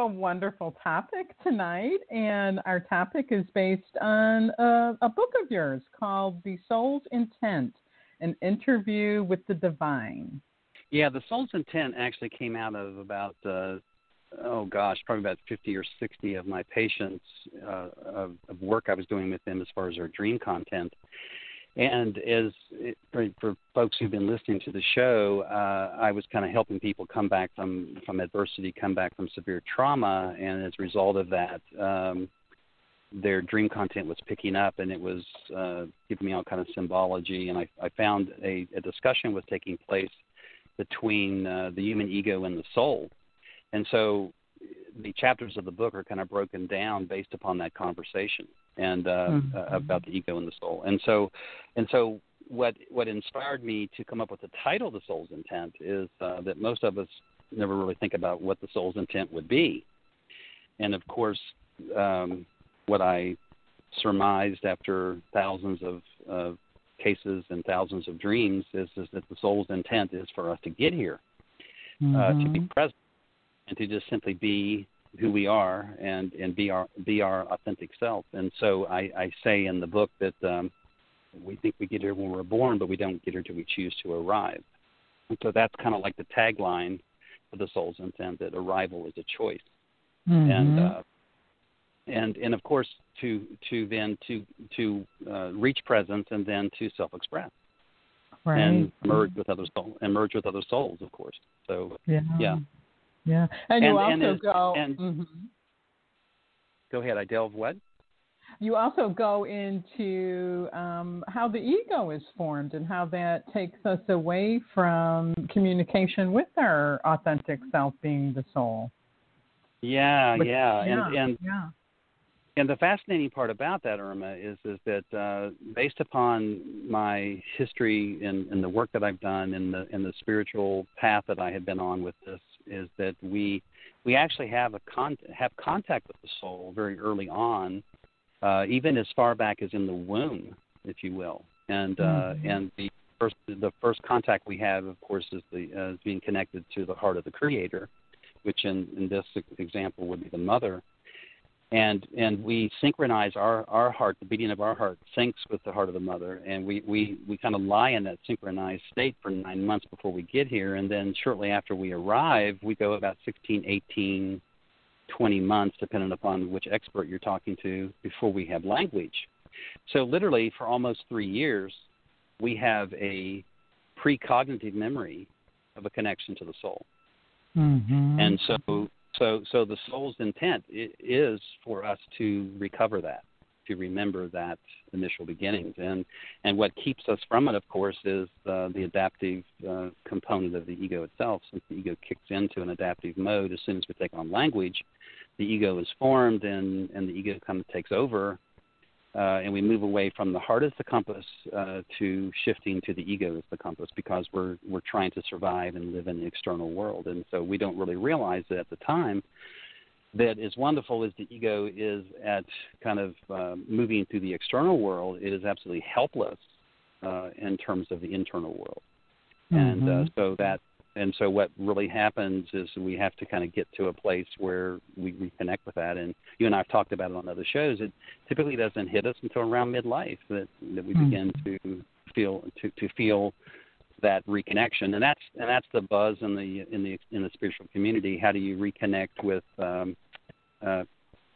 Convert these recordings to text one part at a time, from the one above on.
A wonderful topic tonight, and our topic is based on a, a, book of yours called The Soul's Intent An Interview with the Divine. Yeah, The Soul's Intent actually came out of about, uh, oh gosh, probably about 50 or 60 of my patients uh, of, of work I was doing with them as far as their dream content. And as for, for folks who've been listening to the show, uh, I was kind of helping people come back from from adversity, come back from severe trauma, and as a result of that, um, their dream content was picking up, and it was uh, giving me all kind of symbology. And I, I found a, a discussion was taking place between uh, the human ego and the soul, and so the chapters of the book are kind of broken down based upon that conversation and uh, mm-hmm. uh, about the ego and the soul. And so, and so, what what inspired me to come up with the title "The Soul's Intent" is uh, that most of us never really think about what the soul's intent would be. And of course, um, what I surmised after thousands of, of cases and thousands of dreams is, is that the soul's intent is for us to get here, mm-hmm. uh, to be mm-hmm. present, and to just simply be who we are and and be our be our authentic self. And so I, I say in the book that um, we think we get here when we're born, but we don't get here till we choose to arrive. And so that's kind of like the tagline of the soul's intent that arrival is a choice. Mm-hmm. And uh, and and of course to to then to to uh, reach presence and then to self-express right. and merge with other souls and merge with other souls, of course. So yeah. yeah. Yeah, and, and you also and go. And, mm-hmm. Go ahead. I delve what? You also go into um, how the ego is formed and how that takes us away from communication with our authentic self, being the soul. Yeah, Which, yeah, yeah, and and yeah. and the fascinating part about that, Irma, is is that uh, based upon my history and, and the work that I've done and the and the spiritual path that I had been on with this is that we we actually have a con- have contact with the soul very early on, uh, even as far back as in the womb, if you will. And uh, mm-hmm. and the first the first contact we have, of course, is the uh, being connected to the heart of the Creator, which in in this example would be the mother and and we synchronize our our heart the beating of our heart syncs with the heart of the mother. And we we we kind of lie in that synchronized state for nine months before we get here. And then shortly after we arrive we go about 16 18 20 months depending upon which expert you're talking to before we have language. So literally for almost three years we have a precognitive memory of a connection to the soul. Mm-hmm. and so so, so the soul's intent is for us to recover that, to remember that initial beginnings, and and what keeps us from it, of course, is the adaptive uh, component of the ego itself. Since the ego kicks into an adaptive mode as soon as we take on language, the ego is formed, and and the ego kind of takes over uh, and we move away from the heart as the compass uh, to shifting to the ego as the compass because we're we're trying to survive and live in the external world, and so we don't really realize that at the time that as wonderful as the ego is at kind of uh, moving through the external world, it is absolutely helpless uh, in terms of the internal world, mm-hmm. and uh, mm-hmm. so that and so what really happens is we have to kind of get to a place where we reconnect with that. And you and i've talked about it on other shows. It typically doesn't hit us until around midlife that that we mm-hmm. begin to feel to to feel that reconnection. And that's and that's the buzz in the in the in the spiritual community. How do you reconnect with um uh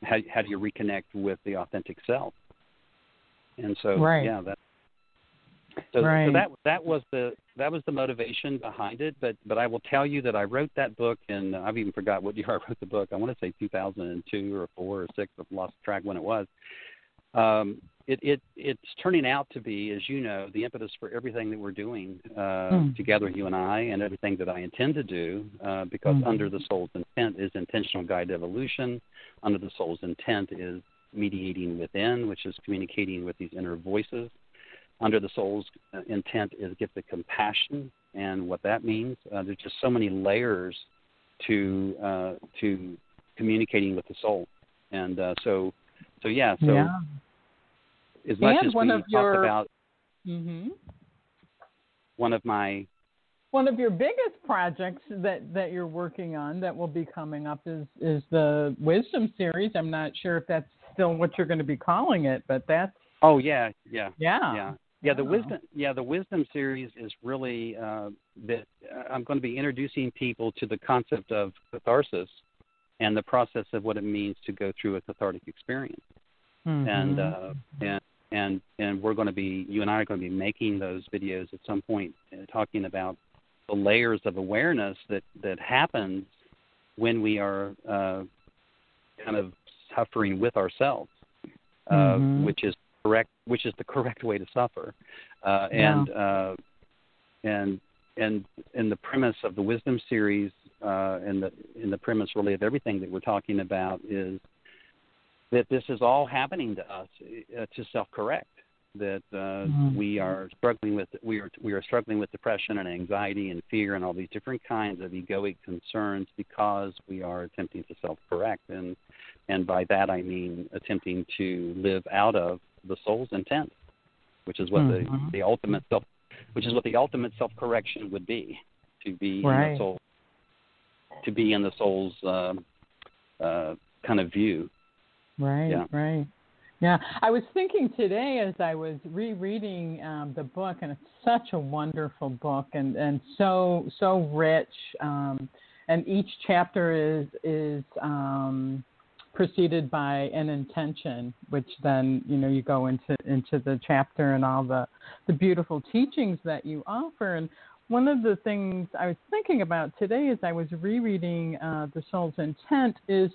how how do you reconnect with the authentic self? And so right. yeah that so, right. so that that was the that was the motivation behind it. But but I will tell you that I wrote that book, and I've even forgot what year I wrote the book. I want to say 2002 or four or six. I've lost track when it was. Um, it, it it's turning out to be, as you know, the impetus for everything that we're doing uh, mm. together, you and I, and everything that I intend to do. Uh, because mm. under the soul's intent is intentional guided evolution. Under the soul's intent is mediating within, which is communicating with these inner voices. Under the soul's intent is gift of compassion, and what that means. Uh, there's just so many layers to uh, to communicating with the soul, and uh, so so yeah. So yeah. as much and as we talk your, about mm-hmm. one of my one of your biggest projects that that you're working on that will be coming up is is the wisdom series i'm not sure if that's still what you're going to be calling it but that's oh yeah yeah yeah yeah yeah, the wisdom. Yeah, the wisdom series is really uh, that uh, I'm going to be introducing people to the concept of catharsis and the process of what it means to go through a cathartic experience. Mm-hmm. And uh, and and and we're going to be you and I are going to be making those videos at some point, uh, talking about the layers of awareness that that happens when we are uh, kind of suffering with ourselves, uh, mm-hmm. which is correct, which is the correct way to suffer, uh, and uh, and and and the premise of the wisdom series uh, and the and the premise really of everything that we're talking about is that this is all happening to us uh, to self-correct. That uh, mm-hmm. we are struggling with we are we are struggling with depression and anxiety and fear and all these different kinds of egoic concerns because we are attempting to self-correct and and by that I mean attempting to live out of the soul's intent, which is what mm-hmm. the the ultimate self, which is what the ultimate self correction would be, to be right. in the soul, to be in the soul's uh, uh, kind of view. Right, yeah. right. Yeah, I was thinking today as I was rereading um, the book, and it's such a wonderful book, and and so so rich, um, and each chapter is is um, preceded by an intention, which then you know you go into into the chapter and all the the beautiful teachings that you offer. And one of the things I was thinking about today as I was rereading uh, the Soul's Intent is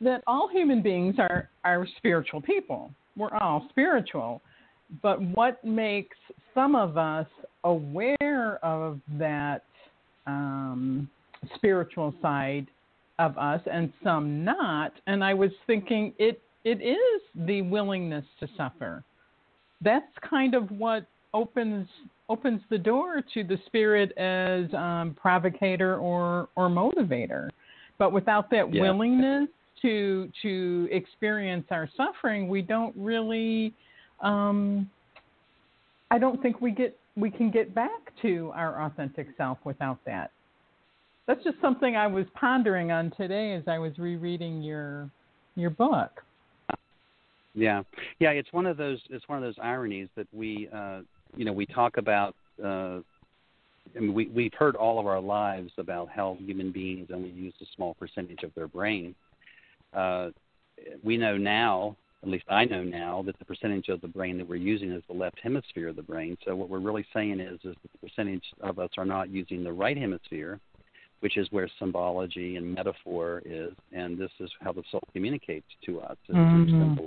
that all human beings are are spiritual people. We're all spiritual, but what makes some of us aware of that um, spiritual side of us and some not. And I was thinking it it is the willingness to suffer. That's kind of what opens opens the door to the spirit as um, provocator or or motivator. But without that yeah. willingness to to experience our suffering, we don't really. Um, I don't think we get we can get back to our authentic self without that that's just something I was pondering on today as I was rereading your your book. Yeah, yeah, it's one of those it's one of those ironies that we uh, you know we talk about. Uh, I mean, we we've heard all of our lives about how human beings only use a small percentage of their brain. Uh, we know now, at least I know now, that the percentage of the brain that we're using is the left hemisphere of the brain. So what we're really saying is, is that the percentage of us are not using the right hemisphere, which is where symbology and metaphor is, and this is how the soul communicates to us. Mm-hmm.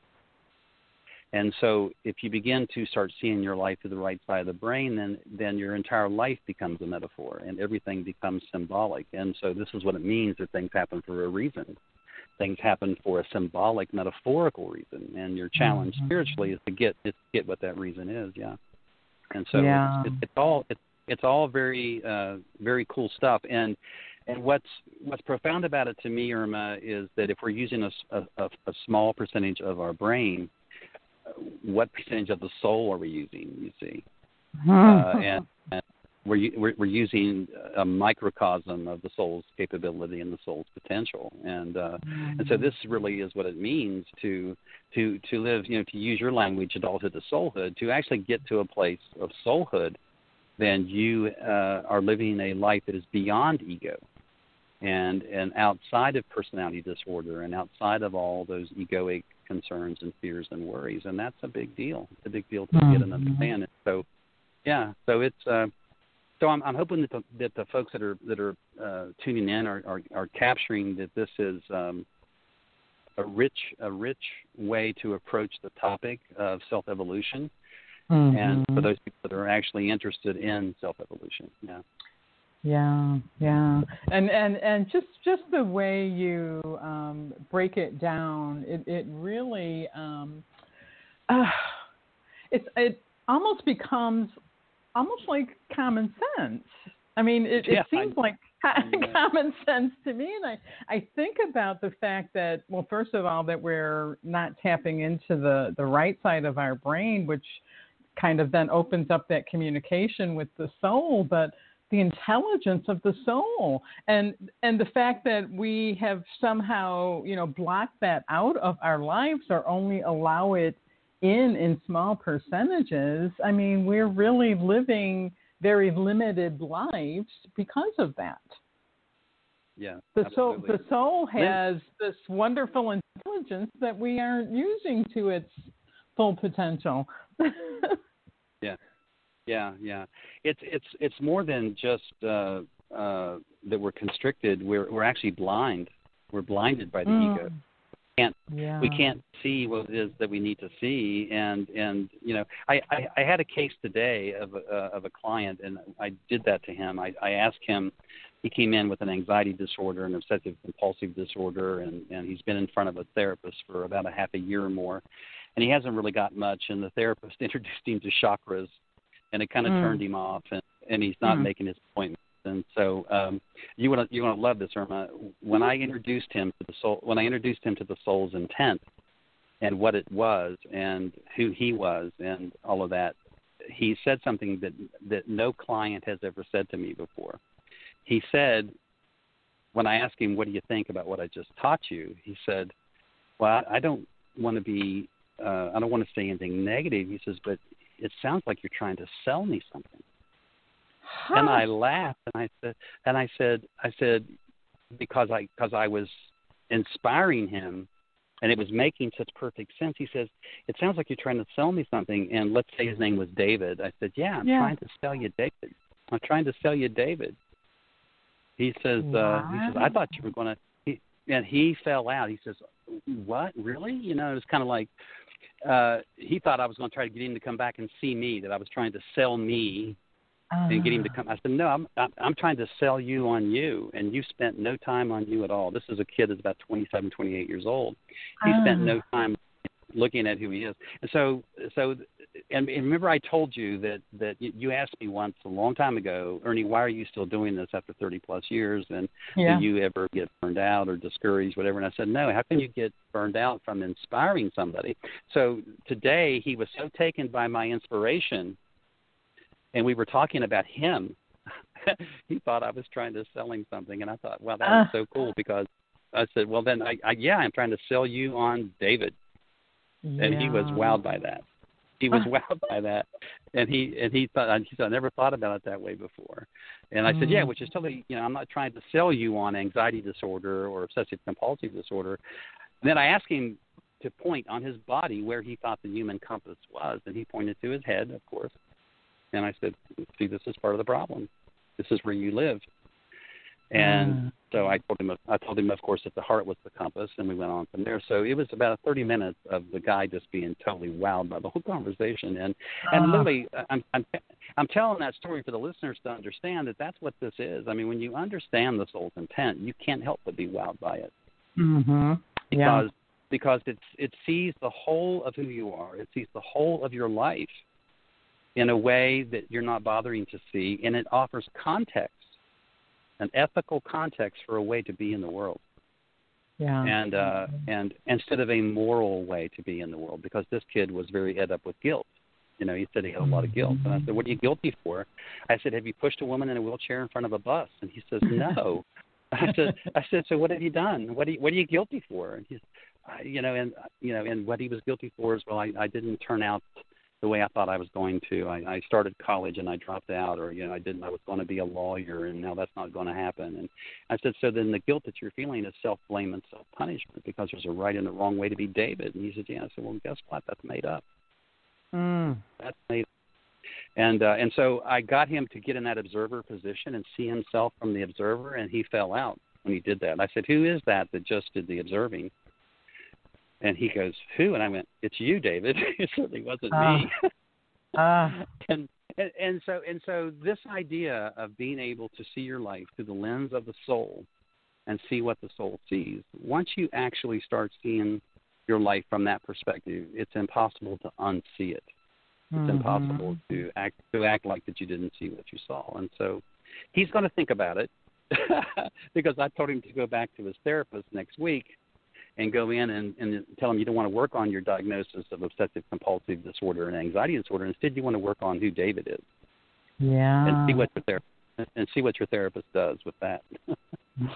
And so, if you begin to start seeing your life through the right side of the brain, then then your entire life becomes a metaphor, and everything becomes symbolic. And so, this is what it means that things happen for a reason. Things happen for a symbolic, metaphorical reason, and your challenge mm-hmm. spiritually is to get is to get what that reason is. Yeah. And so, yeah. it's, it's all it's it's all very uh, very cool stuff. And and what's what's profound about it to me, Irma, is that if we're using a, a, a small percentage of our brain, what percentage of the soul are we using? You see, uh, and, and we're, we're, we're using a microcosm of the soul's capability and the soul's potential, and uh, and so this really is what it means to to to live, you know, to use your language, adulthood to soulhood, to actually get to a place of soulhood. Then you uh, are living a life that is beyond ego and and outside of personality disorder and outside of all those egoic concerns and fears and worries. And that's a big deal. It's a big deal to mm-hmm. get and understand it so yeah so it's uh so I'm, I'm hoping that the, that the folks that are that are uh, tuning in are, are, are capturing that this is um, a rich a rich way to approach the topic of self evolution, mm-hmm. and for those people that are actually interested in self evolution. Yeah. Yeah, yeah, and and and just just the way you um, break it down, it it really um, uh, it's it almost becomes almost like common sense. I mean, it, yeah, it seems I, like common sense to me, and I I think about the fact that well, first of all, that we're not tapping into the the right side of our brain, which kind of then opens up that communication with the soul, but the intelligence of the soul. And and the fact that we have somehow you know blocked that out of our lives or only allow it in in small percentages i mean we're really living very limited lives because of that. Yeah the soul the soul has this wonderful intelligence that we aren't using to its full potential yeah yeah, yeah. It's it's it's more than just uh, uh, that we're constricted. We're we're actually blind. We're blinded by the mm. ego. We can't yeah. we can't see what it is that we need to see. And and you know, I I, I had a case today of a, uh, of a client, and I did that to him. I I asked him. He came in with an anxiety disorder, an obsessive compulsive disorder, and and he's been in front of a therapist for about a half a year or more, and he hasn't really got much. And the therapist introduced him to chakras and it kind of mm. turned him off, and, and he's not mm. making his appointments. And so um, you want to you want to love this, Irma. When I introduced him to the soul, when I introduced him to the soul's intent and what it was and who he was and all of that, he said something that that no client has ever said to me before. He said, when I asked him, "What do you think about what I just taught you?" He said, "Well, I don't want to be, uh, I don't want to say anything negative." He says, "But it sounds like you're trying to sell me something. Huh. And I laughed and I said and I said I said because I because I was inspiring him and it was making such perfect sense. He says, It sounds like you're trying to sell me something and let's say his name was David. I said, Yeah, I'm yeah. trying to sell you David. I'm trying to sell you David. He says, wow. uh he says, I thought you were gonna he, and he fell out. He says, What? Really? You know, it was kinda like uh, he thought I was going to try to get him to come back and see me. That I was trying to sell me uh. and get him to come. I said, no, I'm I'm trying to sell you on you, and you spent no time on you at all. This is a kid that's about 27, 28 years old. He uh. spent no time looking at who he is. And so so and, and remember I told you that that you asked me once a long time ago, Ernie, why are you still doing this after 30 plus years? And yeah. do you ever get burned out or discouraged, whatever? And I said, no. How can you get burned out from inspiring somebody? So today he was so taken by my inspiration, and we were talking about him. he thought I was trying to sell him something, and I thought, wow, that was ah. so cool because I said, well, then I, I yeah, I'm trying to sell you on David, yeah. and he was wowed by that he was wowed by that, and he and he thought he said I never thought about it that way before, and I mm. said yeah, which is totally you know I'm not trying to sell you on anxiety disorder or obsessive compulsive disorder. And then I asked him to point on his body where he thought the human compass was, and he pointed to his head, of course. And I said, see, this is part of the problem. This is where you live. And mm. so I told him, I told him, of course, that the heart was the compass, and we went on from there. So it was about 30 minutes of the guy just being totally wowed by the whole conversation, and and uh. literally, I'm I'm I'm telling that story for the listeners to understand that that's what this is. I mean, when you understand the soul's intent, you can't help but be wowed by it. Mm-hmm. Because yeah. because it's it sees the whole of who you are. It sees the whole of your life in a way that you're not bothering to see, and it offers context an ethical context for a way to be in the world. Yeah. And uh, and instead of a moral way to be in the world, because this kid was very ed up with guilt. You know, he said he had a lot of guilt. And I said, What are you guilty for? I said, Have you pushed a woman in a wheelchair in front of a bus? And he says, No. I said I said, So what have you done? What are you what are you guilty for? And he's you know, and you know, and what he was guilty for is well I, I didn't turn out the way I thought I was going to. I, I started college and I dropped out, or you know, I didn't. I was going to be a lawyer, and now that's not going to happen. And I said, so then the guilt that you're feeling is self blame and self punishment because there's a right and a wrong way to be David. And he said, yeah. I said, well, guess what? That's made up. Mm. That's made up. And uh, and so I got him to get in that observer position and see himself from the observer, and he fell out when he did that. I said, who is that that just did the observing? And he goes, "Who?" And I went, "It's you, David. it certainly wasn't uh, me." uh, and, and and so and so this idea of being able to see your life through the lens of the soul and see what the soul sees. Once you actually start seeing your life from that perspective, it's impossible to unsee it. It's mm-hmm. impossible to act to act like that you didn't see what you saw. And so he's going to think about it because I told him to go back to his therapist next week and go in and, and tell him you don't want to work on your diagnosis of obsessive compulsive disorder and anxiety disorder. Instead, you want to work on who David is. Yeah. And see what your therapist and see what your therapist does with that.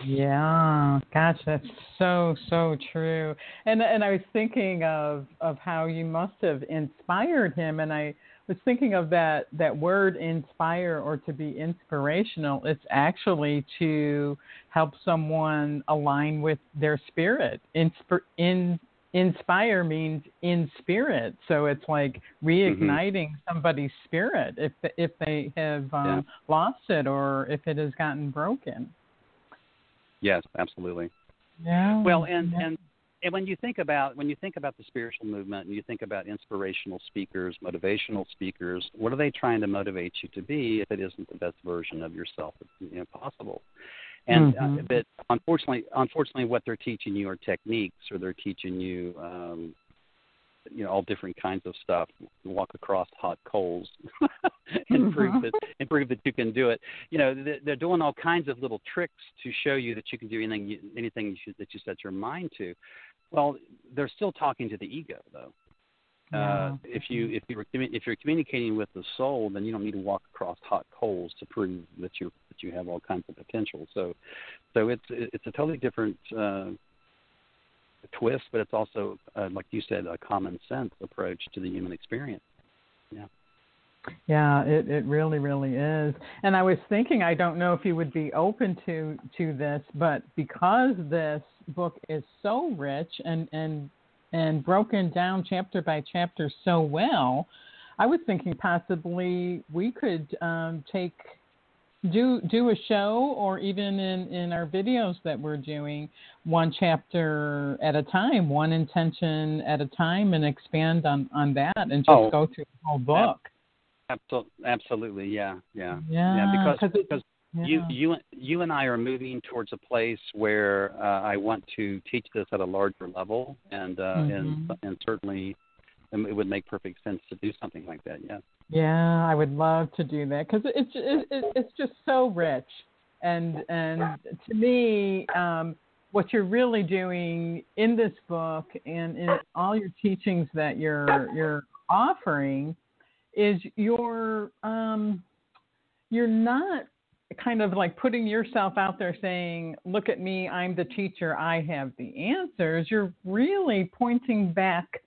yeah, gosh, that's so so true. And and I was thinking of of how you must have inspired him, and I was thinking of that that word inspire or to be inspirational. It's actually to help someone align with their spirit. Inspir- in inspire means in spirit so it's like reigniting mm-hmm. somebody's spirit if if they have um, yeah. lost it or if it has gotten broken Yes, absolutely. Yeah. Well, and yeah. and and when you think about when you think about the spiritual movement and you think about inspirational speakers, motivational speakers, what are they trying to motivate you to be if it isn't the best version of yourself you know, possible? And uh, mm-hmm. uh, but unfortunately, unfortunately, what they're teaching you are techniques, or they're teaching you um, you know all different kinds of stuff. Walk across hot coals and mm-hmm. prove that and prove that you can do it. You know they're doing all kinds of little tricks to show you that you can do anything anything you should, that you set your mind to. Well, they're still talking to the ego though. Uh, yeah. Uh, if you if you if you're communicating with the soul, then you don't need to walk across hot coals to prove that you that you have all kinds of potential. So, so it's it's a totally different uh, twist, but it's also, uh, like you said, a common sense approach to the human experience. Yeah. Yeah, it, it really, really is. And I was thinking, I don't know if you would be open to to this, but because this book is so rich and and and broken down chapter by chapter so well, I was thinking possibly we could um, take do do a show or even in in our videos that we're doing one chapter at a time one intention at a time and expand on on that and just oh, go through the whole book absolutely yeah yeah yeah, yeah because because yeah. you you you and I are moving towards a place where uh, I want to teach this at a larger level and uh, mm-hmm. and and certainly it would make perfect sense to do something like that yeah yeah, I would love to do that because it's it, it's just so rich, and and to me, um, what you're really doing in this book and in all your teachings that you're you're offering is you're um, you're not kind of like putting yourself out there saying, "Look at me, I'm the teacher, I have the answers." You're really pointing back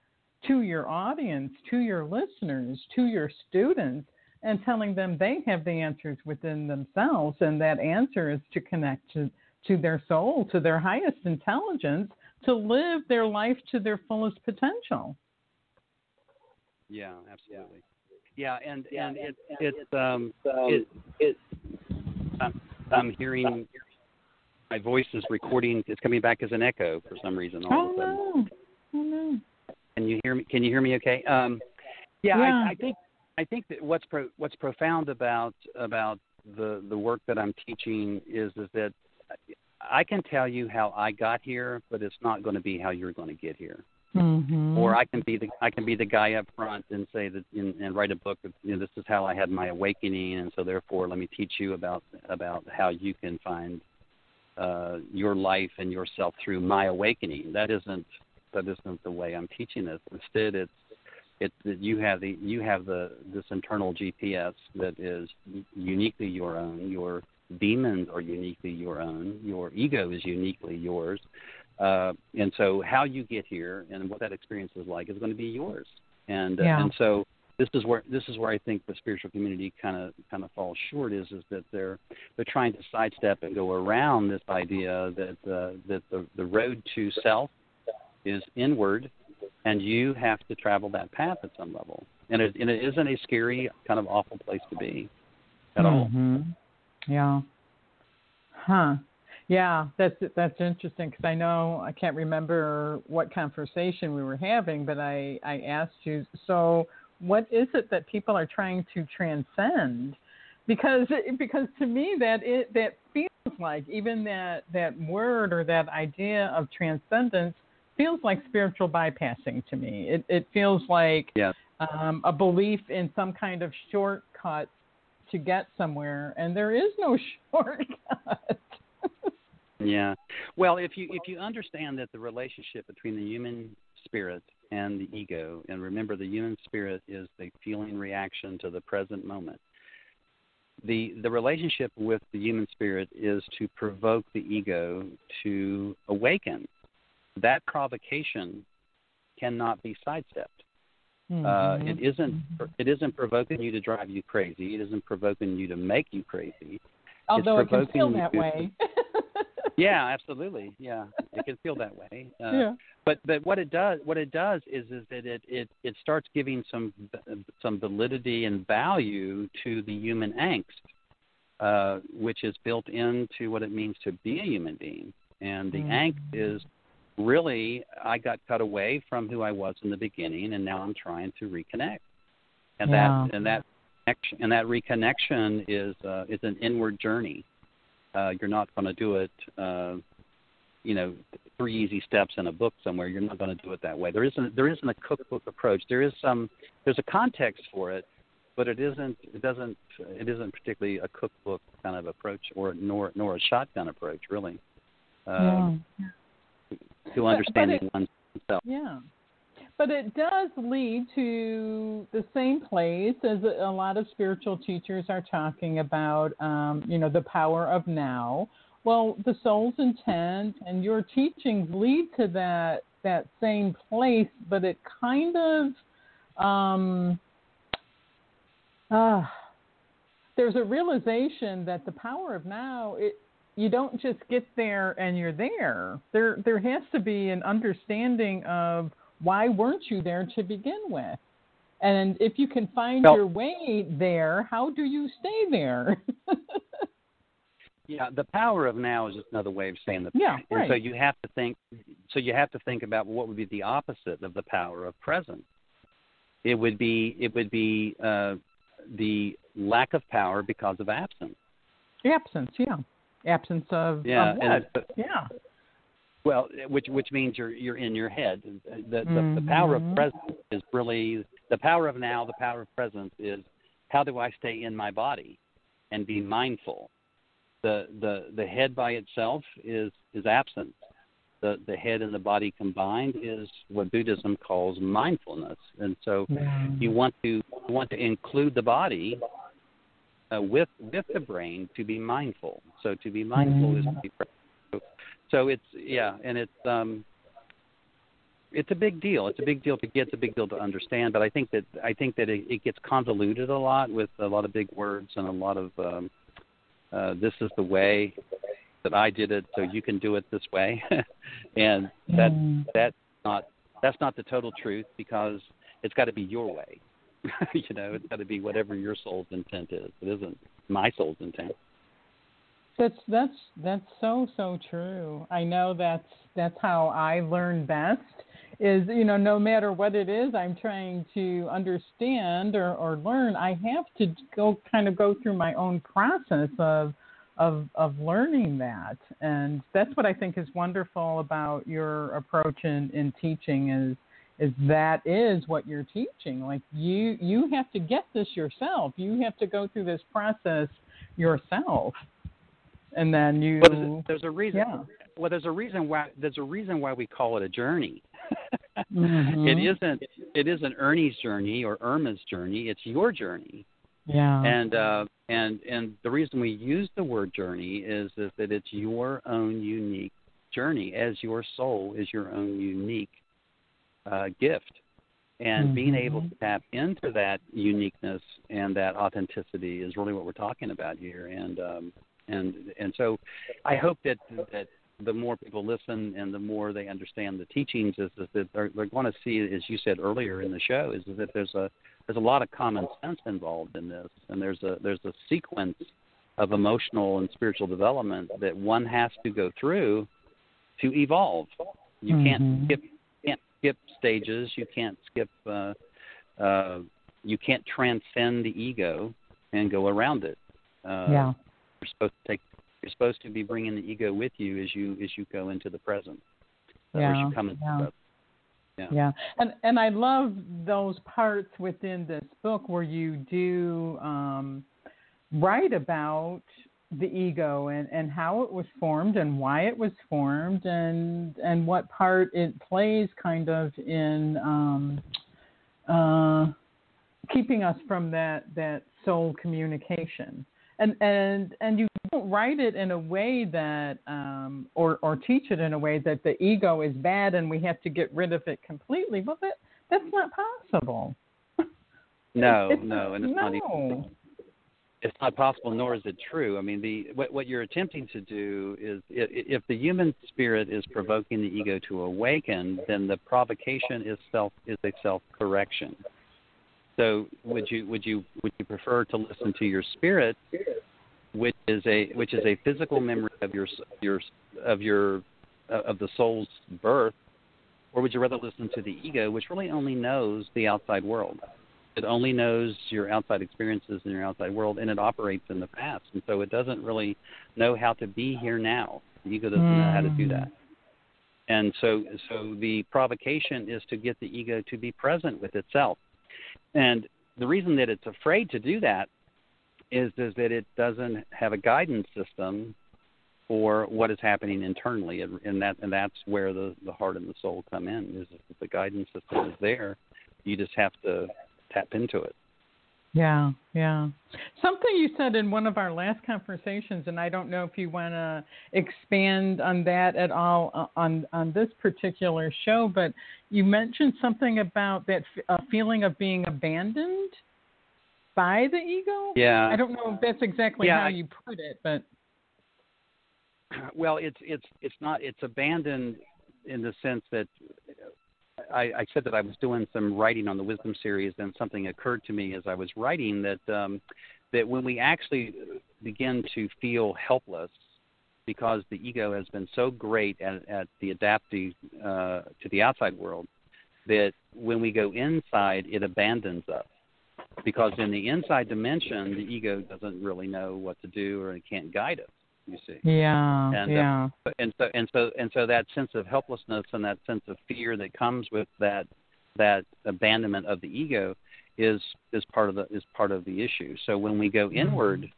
to your audience, to your listeners, to your students, and telling them they have the answers within themselves. And that answer is to connect to, to their soul, to their highest intelligence, to live their life to their fullest potential. Yeah, absolutely. Yeah, and and it it's um it it I'm, I'm hearing my voice is recording. It's coming back as an echo for some reason. All oh, of a sudden. No. Oh no. Can you hear me? Can you hear me? Okay. Um, yeah, yeah. I, I think I think that what's pro, what's profound about about the the work that I'm teaching is is that I can tell you how I got here, but it's not going to be how you're going to get here. Mm-hmm. Or I can be the I can be the guy up front and say that in, and write a book. Of, you know, this is how I had my awakening, and so therefore, let me teach you about about how you can find uh, your life and yourself through my awakening. That isn't that isn't the way I'm teaching it. Instead, it's that you have the you have the this internal GPS that is uniquely your own. Your demons are uniquely your own. Your ego is uniquely yours. Uh, and so, how you get here and what that experience is like is going to be yours. And uh, yeah. and so, this is where this is where I think the spiritual community kind of kind of falls short is is that they're they're trying to sidestep and go around this idea that uh, that the the road to self is inward, and you have to travel that path at some level. And it, and it isn't a scary, kind of awful place to be at mm-hmm. all. Yeah. Huh. Yeah, that's that's interesting because I know I can't remember what conversation we were having, but I I asked you so what is it that people are trying to transcend? Because because to me that it that feels like even that that word or that idea of transcendence feels like spiritual bypassing to me. It it feels like yes. um, a belief in some kind of shortcut to get somewhere, and there is no shortcut. Yeah. Well, if you if you understand that the relationship between the human spirit and the ego, and remember the human spirit is the feeling reaction to the present moment. The the relationship with the human spirit is to provoke the ego to awaken. That provocation cannot be sidestepped. Mm-hmm. Uh, it isn't it isn't provoking you to drive you crazy. It isn't provoking you to make you crazy. Although it's it can feel that to, way. yeah, absolutely. Yeah, it can feel that way. Uh, yeah. But but what it does what it does is is that it it it starts giving some some validity and value to the human angst, uh, which is built into what it means to be a human being. And the mm-hmm. angst is really I got cut away from who I was in the beginning, and now I'm trying to reconnect. And that and that and that reconnection is uh, is an inward journey. Uh, you're not going to do it, uh, you know, three easy steps in a book somewhere. You're not going to do it that way. There isn't there isn't a cookbook approach. There is some there's a context for it, but it isn't it doesn't it isn't particularly a cookbook kind of approach or nor nor a shotgun approach really. Um, yeah to understanding oneself. Yeah. But it does lead to the same place as a lot of spiritual teachers are talking about, um, you know, the power of now. Well, the soul's intent and your teachings lead to that that same place, but it kind of um, uh, there's a realization that the power of now it you don't just get there and you're there. There there has to be an understanding of why weren't you there to begin with? And if you can find well, your way there, how do you stay there? yeah, the power of now is just another way of saying the yeah, and right. so you have to think so you have to think about what would be the opposite of the power of present. It would be it would be uh, the lack of power because of absence. Absence, yeah absence of yeah, yeah. Well, which which means you're you're in your head. The the, mm-hmm. the power of presence is really the power of now. The power of presence is how do I stay in my body and be mindful. The the the head by itself is is absent. The the head and the body combined is what Buddhism calls mindfulness. And so you want to you want to include the body uh, with with the brain to be mindful. So to be mindful mm. is to be so, so it's yeah, and it's um it's a big deal. It's a big deal to get. It's a big deal to understand. But I think that I think that it, it gets convoluted a lot with a lot of big words and a lot of um, uh, this is the way that I did it, so you can do it this way, and that mm. that's not that's not the total truth because it's got to be your way. you know, it's got to be whatever your soul's intent is. It isn't my soul's intent. That's that's that's so so true. I know that's that's how I learn best. Is you know no matter what it is I'm trying to understand or, or learn, I have to go kind of go through my own process of of of learning that, and that's what I think is wonderful about your approach in in teaching is is that is what you're teaching like you you have to get this yourself you have to go through this process yourself and then you well, there's, there's a reason yeah. well there's a reason why there's a reason why we call it a journey mm-hmm. it isn't it isn't ernie's journey or irma's journey it's your journey yeah and uh and and the reason we use the word journey is is that it's your own unique journey as your soul is your own unique uh, gift. And mm-hmm. being able to tap into that uniqueness and that authenticity is really what we're talking about here. And um, and and so, I hope that that the more people listen and the more they understand the teachings is, is that they're, they're going to see, as you said earlier in the show, is that there's a there's a lot of common sense involved in this, and there's a there's a sequence of emotional and spiritual development that one has to go through to evolve. You mm-hmm. can't skip can't skip stages. You can't skip. Uh, uh, you can't transcend the ego and go around it. Uh, yeah. You're supposed to take. You're supposed to be bringing the ego with you as you as you go into the present. Yeah. You come into yeah. Yeah. yeah. And and I love those parts within this book where you do um, write about the ego and, and how it was formed and why it was formed and and what part it plays kind of in um, uh, keeping us from that that soul communication and and and you don't write it in a way that um, or or teach it in a way that the ego is bad and we have to get rid of it completely well that that's not possible no it's, no and it's no. not even it's not possible, nor is it true. I mean, the what, what you're attempting to do is, if the human spirit is provoking the ego to awaken, then the provocation is self is a self correction. So, would you would you would you prefer to listen to your spirit, which is a which is a physical memory of your your of your uh, of the soul's birth, or would you rather listen to the ego, which really only knows the outside world? It only knows your outside experiences and your outside world, and it operates in the past. And so it doesn't really know how to be here now. The ego doesn't mm. know how to do that. And so, so the provocation is to get the ego to be present with itself. And the reason that it's afraid to do that is, is that it doesn't have a guidance system for what is happening internally, and that and that's where the the heart and the soul come in. Is the guidance system is there, you just have to tap into it. Yeah, yeah. Something you said in one of our last conversations, and I don't know if you want to expand on that at all uh, on on this particular show, but you mentioned something about that f- feeling of being abandoned by the ego. Yeah. I don't know if that's exactly yeah, how you put it, but well, it's it's it's not it's abandoned in the sense that I, I said that I was doing some writing on the Wisdom series, and something occurred to me as I was writing that um, that when we actually begin to feel helpless because the ego has been so great at, at the adapting uh, to the outside world that when we go inside, it abandons us. Because in the inside dimension, the ego doesn't really know what to do or it can't guide us you see. Yeah. And, uh, yeah. Uh, and so and so and so that sense of helplessness and that sense of fear that comes with that that abandonment of the ego is is part of the is part of the issue. So when we go inward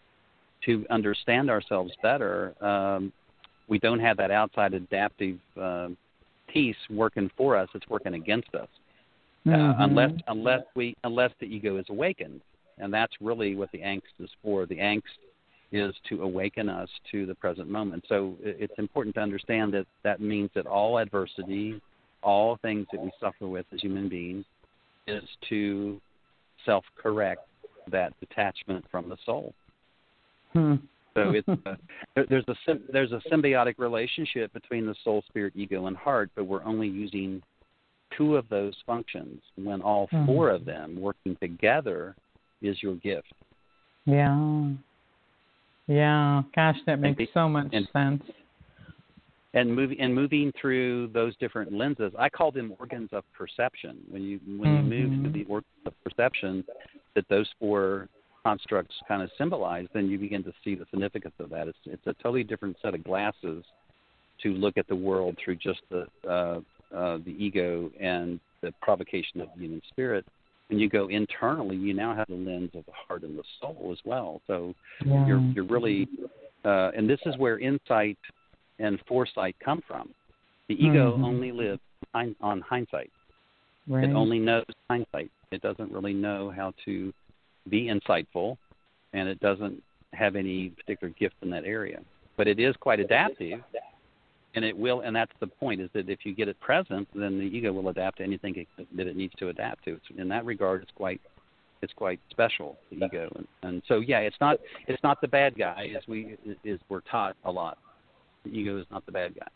to understand ourselves better, um, we don't have that outside adaptive uh, piece working for us; it's working against us. Uh, mm-hmm. unless unless we unless the ego is awakened, and that's really what the angst is for. The angst is to awaken us to the present moment. So it's important to understand that that means that all adversity, all things that we suffer with as human beings, is to self correct that detachment from the soul. Hmm. So it's a, there's a there's a symbiotic relationship between the soul, spirit, ego, and heart, but we're only using two of those functions. When all hmm. four of them working together is your gift. Yeah. Yeah, gosh, that makes so much and, sense. And moving and moving through those different lenses, I call them organs of perception. When you when mm-hmm. you move to the organs of perception that those four constructs kind of symbolize, then you begin to see the significance of that. It's it's a totally different set of glasses to look at the world through just the uh, uh, the ego and the provocation of the human spirit when you go internally, you now have the lens of the heart and the soul as well. So yeah. you're you're really, uh, and this is where insight and foresight come from. The ego mm-hmm. only lives on hindsight. Right. It only knows hindsight. It doesn't really know how to be insightful, and it doesn't have any particular gift in that area. But it is quite adaptive and it will and that's the point is that if you get it present then the ego will adapt to anything it, that it needs to adapt to. It's, in that regard it's quite it's quite special the ego. And, and so yeah it's not it's not the bad guy as we is we're taught a lot. The ego is not the bad guy.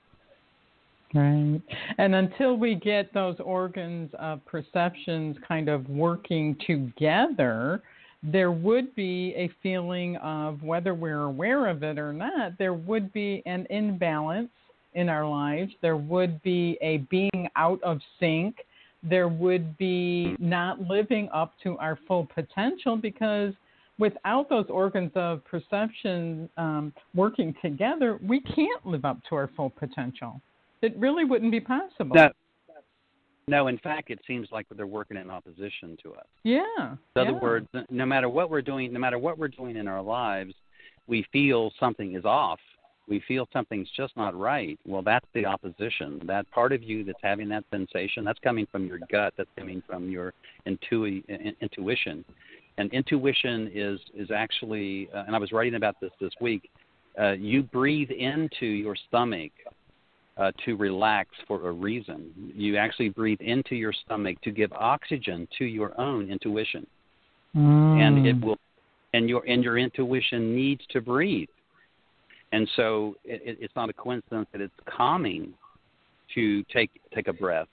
Right. And until we get those organs of perceptions kind of working together, there would be a feeling of whether we're aware of it or not, there would be an imbalance in our lives. There would be a being out of sync. There would be not living up to our full potential because without those organs of perception um, working together, we can't live up to our full potential. It really wouldn't be possible. No, no in fact, it seems like they're working in opposition to us. Yeah. In yeah. other words, no matter what we're doing, no matter what we're doing in our lives, we feel something is off we feel something's just not right, well, that's the opposition. That part of you that's having that sensation, that's coming from your gut, that's coming from your intui- intuition. And intuition is, is actually, uh, and I was writing about this this week, uh, you breathe into your stomach uh, to relax for a reason. You actually breathe into your stomach to give oxygen to your own intuition. Mm. And it will and your and your intuition needs to breathe and so it, it's not a coincidence that it's calming to take take a breath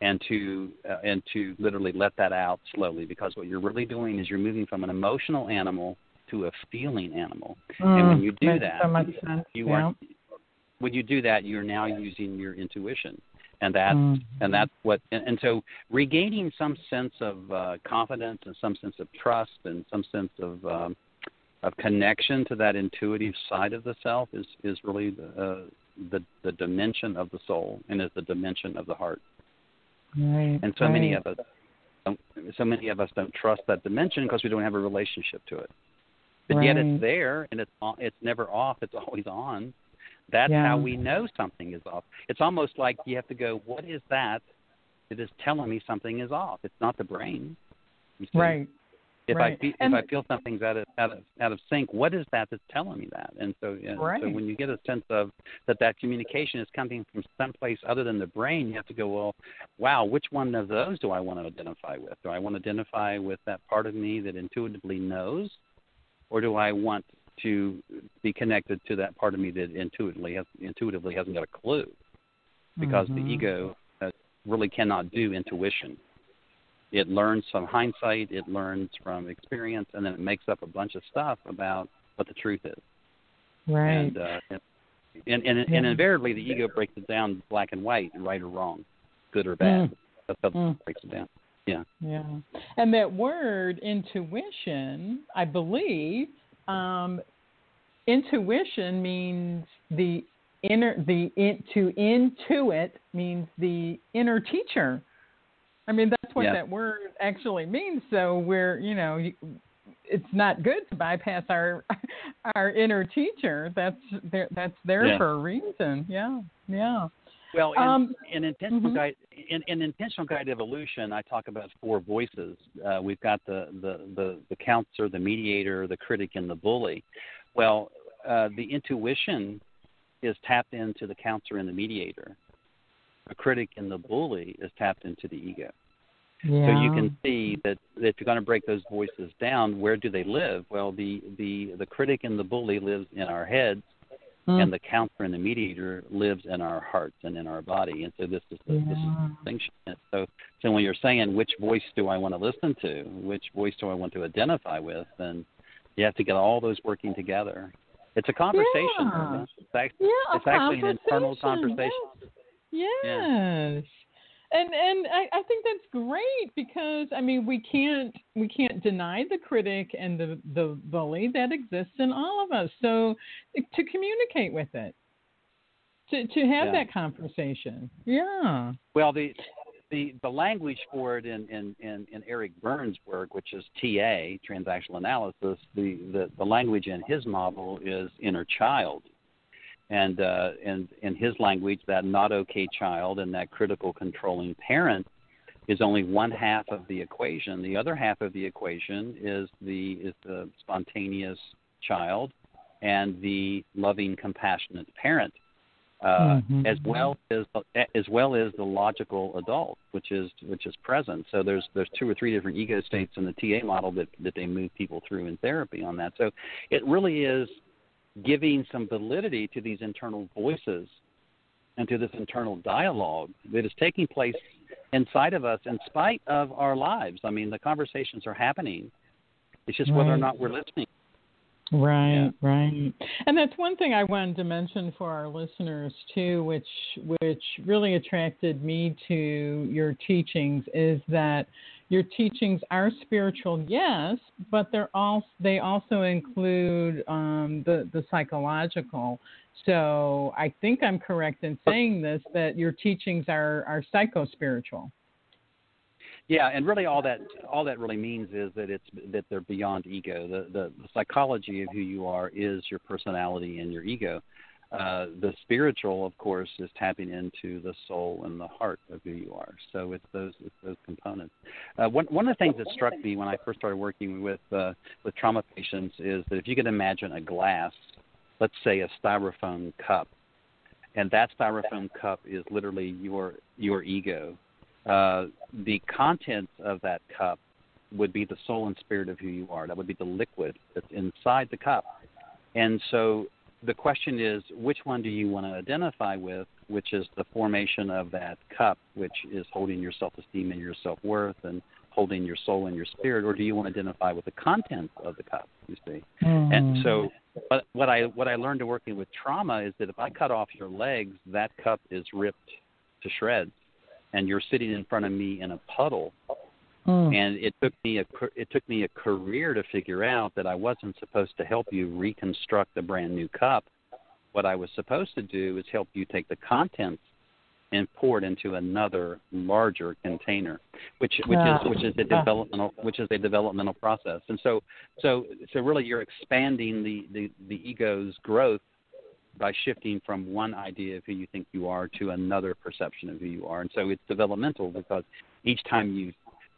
and to uh, and to literally let that out slowly because what you're really doing is you're moving from an emotional animal to a feeling animal. Mm, and when you do that, so sense. you yeah. are when you do that, you're now using your intuition. And that mm. and that's what and, and so regaining some sense of uh, confidence and some sense of trust and some sense of um, of connection to that intuitive side of the self is is really the uh, the, the dimension of the soul and is the dimension of the heart. Right. And so right. many of us don't, so many of us don't trust that dimension because we don't have a relationship to it. But right. yet it's there and it's on, it's never off. It's always on. That's yeah. how we know something is off. It's almost like you have to go, what is that that is telling me something is off? It's not the brain. Right. If right. I feel, and, if I feel something's out of out of out of sync, what is that that's telling me that? And so, you know, right. so when you get a sense of that that communication is coming from someplace other than the brain, you have to go, well, wow, which one of those do I want to identify with? Do I want to identify with that part of me that intuitively knows, or do I want to be connected to that part of me that intuitively has, intuitively hasn't got a clue? Because mm-hmm. the ego uh, really cannot do intuition it learns from hindsight, it learns from experience, and then it makes up a bunch of stuff about what the truth is. Right. And uh, and, and, yeah. and invariably, the ego breaks it down black and white, right or wrong, good or bad. Mm. That's how Mm. it breaks it down. Yeah. Yeah. And that word intuition, I believe, um, intuition means the inner the in, to intuit means the inner teacher I mean, that's what yeah. that word actually means. So we're, you know, it's not good to bypass our our inner teacher. That's there. That's there yeah. for a reason. Yeah, yeah. Well, in, um, in intentional mm-hmm. guide, in, in intentional guide evolution, I talk about four voices. Uh, we've got the, the the the counselor, the mediator, the critic, and the bully. Well, uh, the intuition is tapped into the counselor and the mediator the critic and the bully is tapped into the ego. Yeah. So you can see that if you're going to break those voices down, where do they live? Well, the the the critic and the bully lives in our heads, mm. and the counselor and the mediator lives in our hearts and in our body. And so this is the, yeah. this is the distinction. So so when you're saying which voice do I want to listen to, which voice do I want to identify with, then you have to get all those working together. It's a conversation. Yeah. It's actually, yeah, it's actually an internal conversation. Yes. Yeah. And and I, I think that's great because I mean we can't we can't deny the critic and the, the bully that exists in all of us. So to communicate with it. To to have Yeah. that conversation. Yeah. Well, the the the language for it in in in, in Eric Berne's work, which is TA transactional analysis, the, the the language in his model is inner child, and uh, and in his language, that not okay child and that critical controlling parent is only one half of the equation. The other half of the equation is the is the spontaneous child and the loving, compassionate parent uh, mm-hmm. as well as as well as the logical adult, which is which is present. So there's there's two or three different ego states in the TA model that that they move people through in therapy on that. So it really is giving some validity to these internal voices and to this internal dialogue that is taking place inside of us in spite of our lives. I mean, the conversations are happening It's just right. whether or not we're listening. Right, yeah. right. And that's one thing I wanted to mention for our listeners too, which which really attracted me to your teachings is that your teachings are spiritual, yes, but they're also they also include um, the the psychological. So I think I'm correct in saying this that your teachings are are psycho spiritual. Yeah, and really all that all that really means is that it's that they're beyond ego. The the, the psychology of who you are is your personality and your ego. Uh, the spiritual, of course, is tapping into the soul and the heart of who you are. So it's those it's those components. Uh, one one of the things that struck me when I first started working with uh, with trauma patients is that if you can imagine a glass, let's say a styrofoam cup, and that styrofoam cup is literally your your ego uh, the contents of that cup would be the soul and spirit of who you are. That would be the liquid that's inside the cup. And so the question is, which one do you want to identify with, which is the formation of that cup, which is holding your self esteem and your self worth and holding your soul and your spirit, or do you want to identify with the contents of the cup, you see? Mm. And so what, what I what I learned in working with trauma is that if I cut off your legs, that cup is ripped to shreds and you're sitting in front of me in a puddle. Mm. And it took me a it took me a career to figure out that I wasn't supposed to help you reconstruct a brand new cup. What I was supposed to do is help you take the contents and pour it into another larger container, which which is which is a developmental which is a developmental process. And so so so really you're expanding the the, the ego's growth by shifting from one idea of who you think you are to another perception of who you are. And so it's developmental because each time you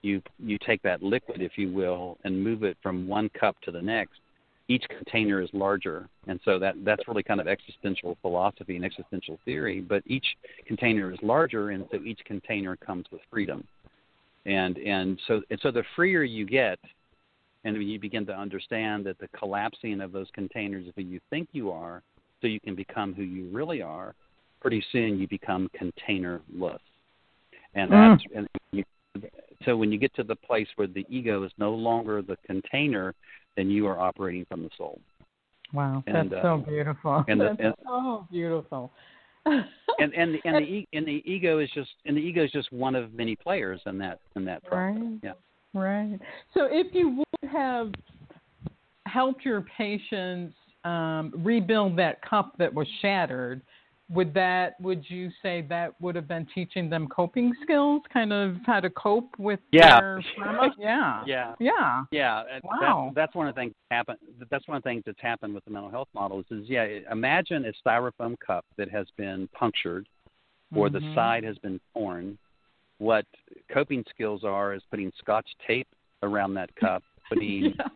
you you take that liquid, if you will, and move it from one cup to the next, each container is larger. And so that that's really kind of existential philosophy and existential theory. But each container is larger, and so each container comes with freedom. And and so and so the freer you get, and you begin to understand that the collapsing of those containers of who you think you are so you can become who you really are, pretty soon you become containerless. And mm. that's and you, so when you get to the place where the ego is no longer the container, then you are operating from the soul. Wow, and, that's uh, so beautiful. And the, that's and, so beautiful. and and the, and the and the ego is just and the ego is just one of many players in that in that process. Right. Yeah. Right. So if you would have helped your patients um, rebuild that cup that was shattered, would that would you say that would have been teaching them coping skills, kind of how to cope with yeah. their trauma? Yeah, yeah, yeah, yeah. Wow, that, that's one of the things that happen. That's one of the things that's happened with the mental health models. Is yeah, imagine a styrofoam cup that has been punctured, or mm-hmm. the side has been torn. What coping skills are is putting scotch tape around that cup, putting yeah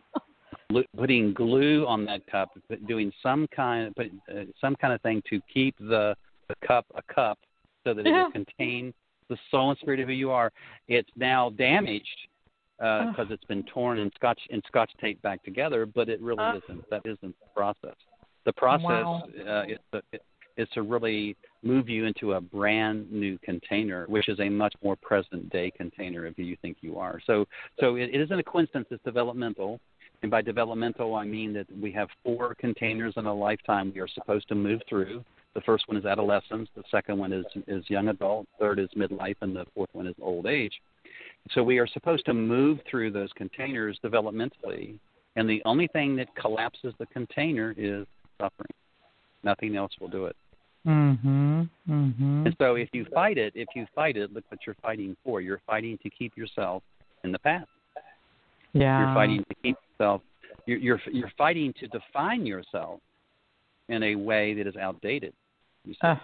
putting glue on that cup, doing some kind of uh, some kind of thing to keep the the cup a cup so that it will contain the soul and spirit of who you are. It's now damaged because uh, it's been torn and scotch and scotch taped back together, but it really isn't. That isn't the process. The process wow. uh, is, to, is to really move you into a brand new container, which is a much more present day container of who you think you are. So, so it, it isn't a coincidence. It's developmental. And by developmental, I mean that we have four containers in a lifetime we are supposed to move through. The first one is adolescence, the second one is, is young adult, third is midlife, and the fourth one is old age. So we are supposed to move through those containers developmentally, and the only thing that collapses the container is suffering. Nothing else will do it. Mm-hmm. Mm-hmm. And so if you fight it, if you fight it, look what you're fighting for. You're fighting to keep yourself in the past. Yeah. You're fighting to keep yourself. You're, you're you're fighting to define yourself in a way that is outdated. You see. Uh.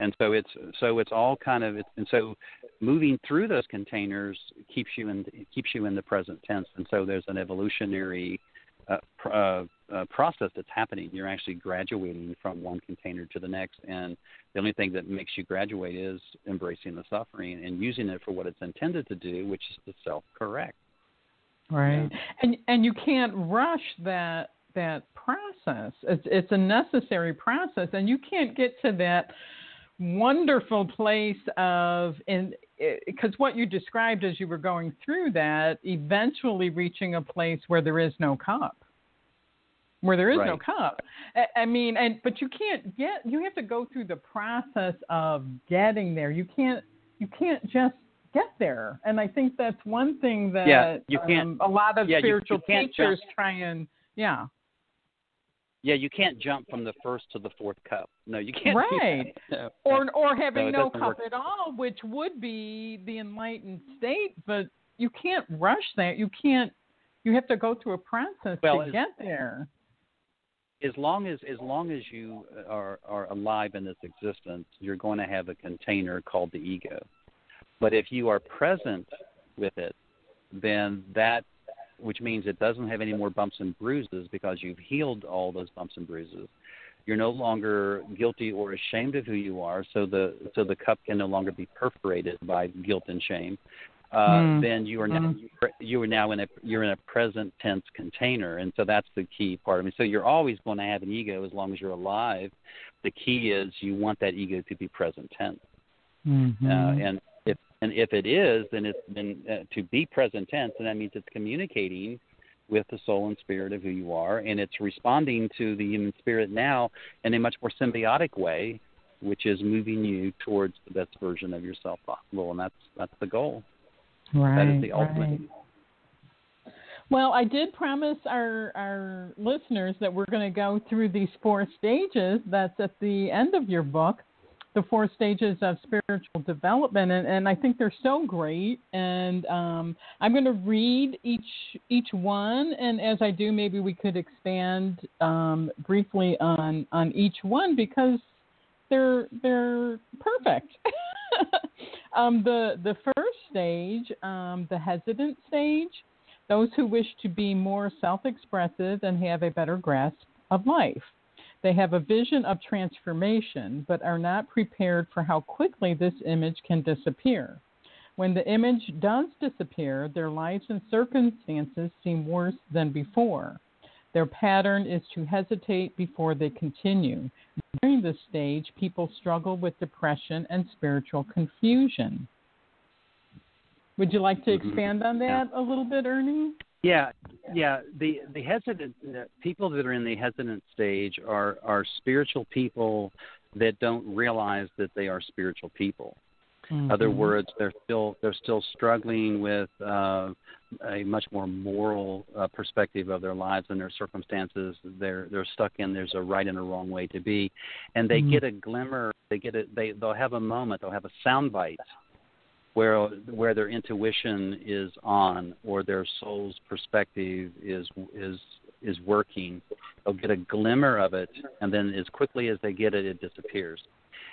And so it's so it's all kind of and so moving through those containers keeps you in keeps you in the present tense. And so there's an evolutionary uh, uh, uh, process that's happening. You're actually graduating from one container to the next, and the only thing that makes you graduate is embracing the suffering and using it for what it's intended to do, which is to self-correct. Right. Yeah. And and you can't rush that that process. It's it's a necessary process and you can't get to that wonderful place of in because what you described as you were going through that eventually reaching a place where there is no cup where there is right. no cup I, I mean and but you can't get you have to go through the process of getting there you can't you can't just get there and i think that's one thing that yeah, you can't, um, a lot of yeah, spiritual you, you teachers jump. try and yeah yeah, you can't jump from the first to the fourth cup. No, you can't. Right. No. Or or having no, no cup work. at all, which would be the enlightened state, but you can't rush that. You can't. You have to go through a process well, to get there. As long as as long as you are are alive in this existence, you're going to have a container called the ego. But if you are present with it, then that which means it doesn't have any more bumps and bruises because you've healed all those bumps and bruises. You're no longer guilty or ashamed of who you are, so the so the cup can no longer be perforated by guilt and shame. Uh, Mm. Then you are now Mm. you are now in a you're in a present tense container, and so that's the key part. I mean, so you're always going to have an ego as long as you're alive. The key is you want that ego to be present tense, Mm-hmm. uh, and and if it is, then it's been uh, to be present tense, and that means it's communicating with the soul and spirit of who you are, and it's responding to the human spirit now in a much more symbiotic way, which is moving you towards the best version of yourself possible, and that's that's the goal. right, that is the ultimate. right. Well, I did promise our our listeners that we're going to go through these four stages. That's at the end of your book, the four stages of spiritual development, and, and I think they're so great. And um, I'm going to read each each one, and as I do, maybe we could expand um, briefly on on each one because they're they're perfect. um, the the first stage, um, the hesitant stage, those who wish to be more self-expressive and have a better grasp of life. They have a vision of transformation, but are not prepared for how quickly this image can disappear. When the image does disappear, their lives and circumstances seem worse than before. Their pattern is to hesitate before they continue. During this stage, people struggle with depression and spiritual confusion. Would you like to Mhm. expand on that a little bit, Ernie? Yeah, yeah. The the hesitant uh, people that are in the hesitant stage are are spiritual people that don't realize that they are spiritual people. In Other words, they're still they're still struggling with uh, a much more moral uh, perspective of their lives and their circumstances. They're they're stuck in there's a right and a wrong way to be, and they Mhm. get a glimmer. They get a they they'll have a moment. They'll have a soundbite where where their intuition is on or their soul's perspective is is is working. They'll get a glimmer of it, and then as quickly as they get it, it disappears.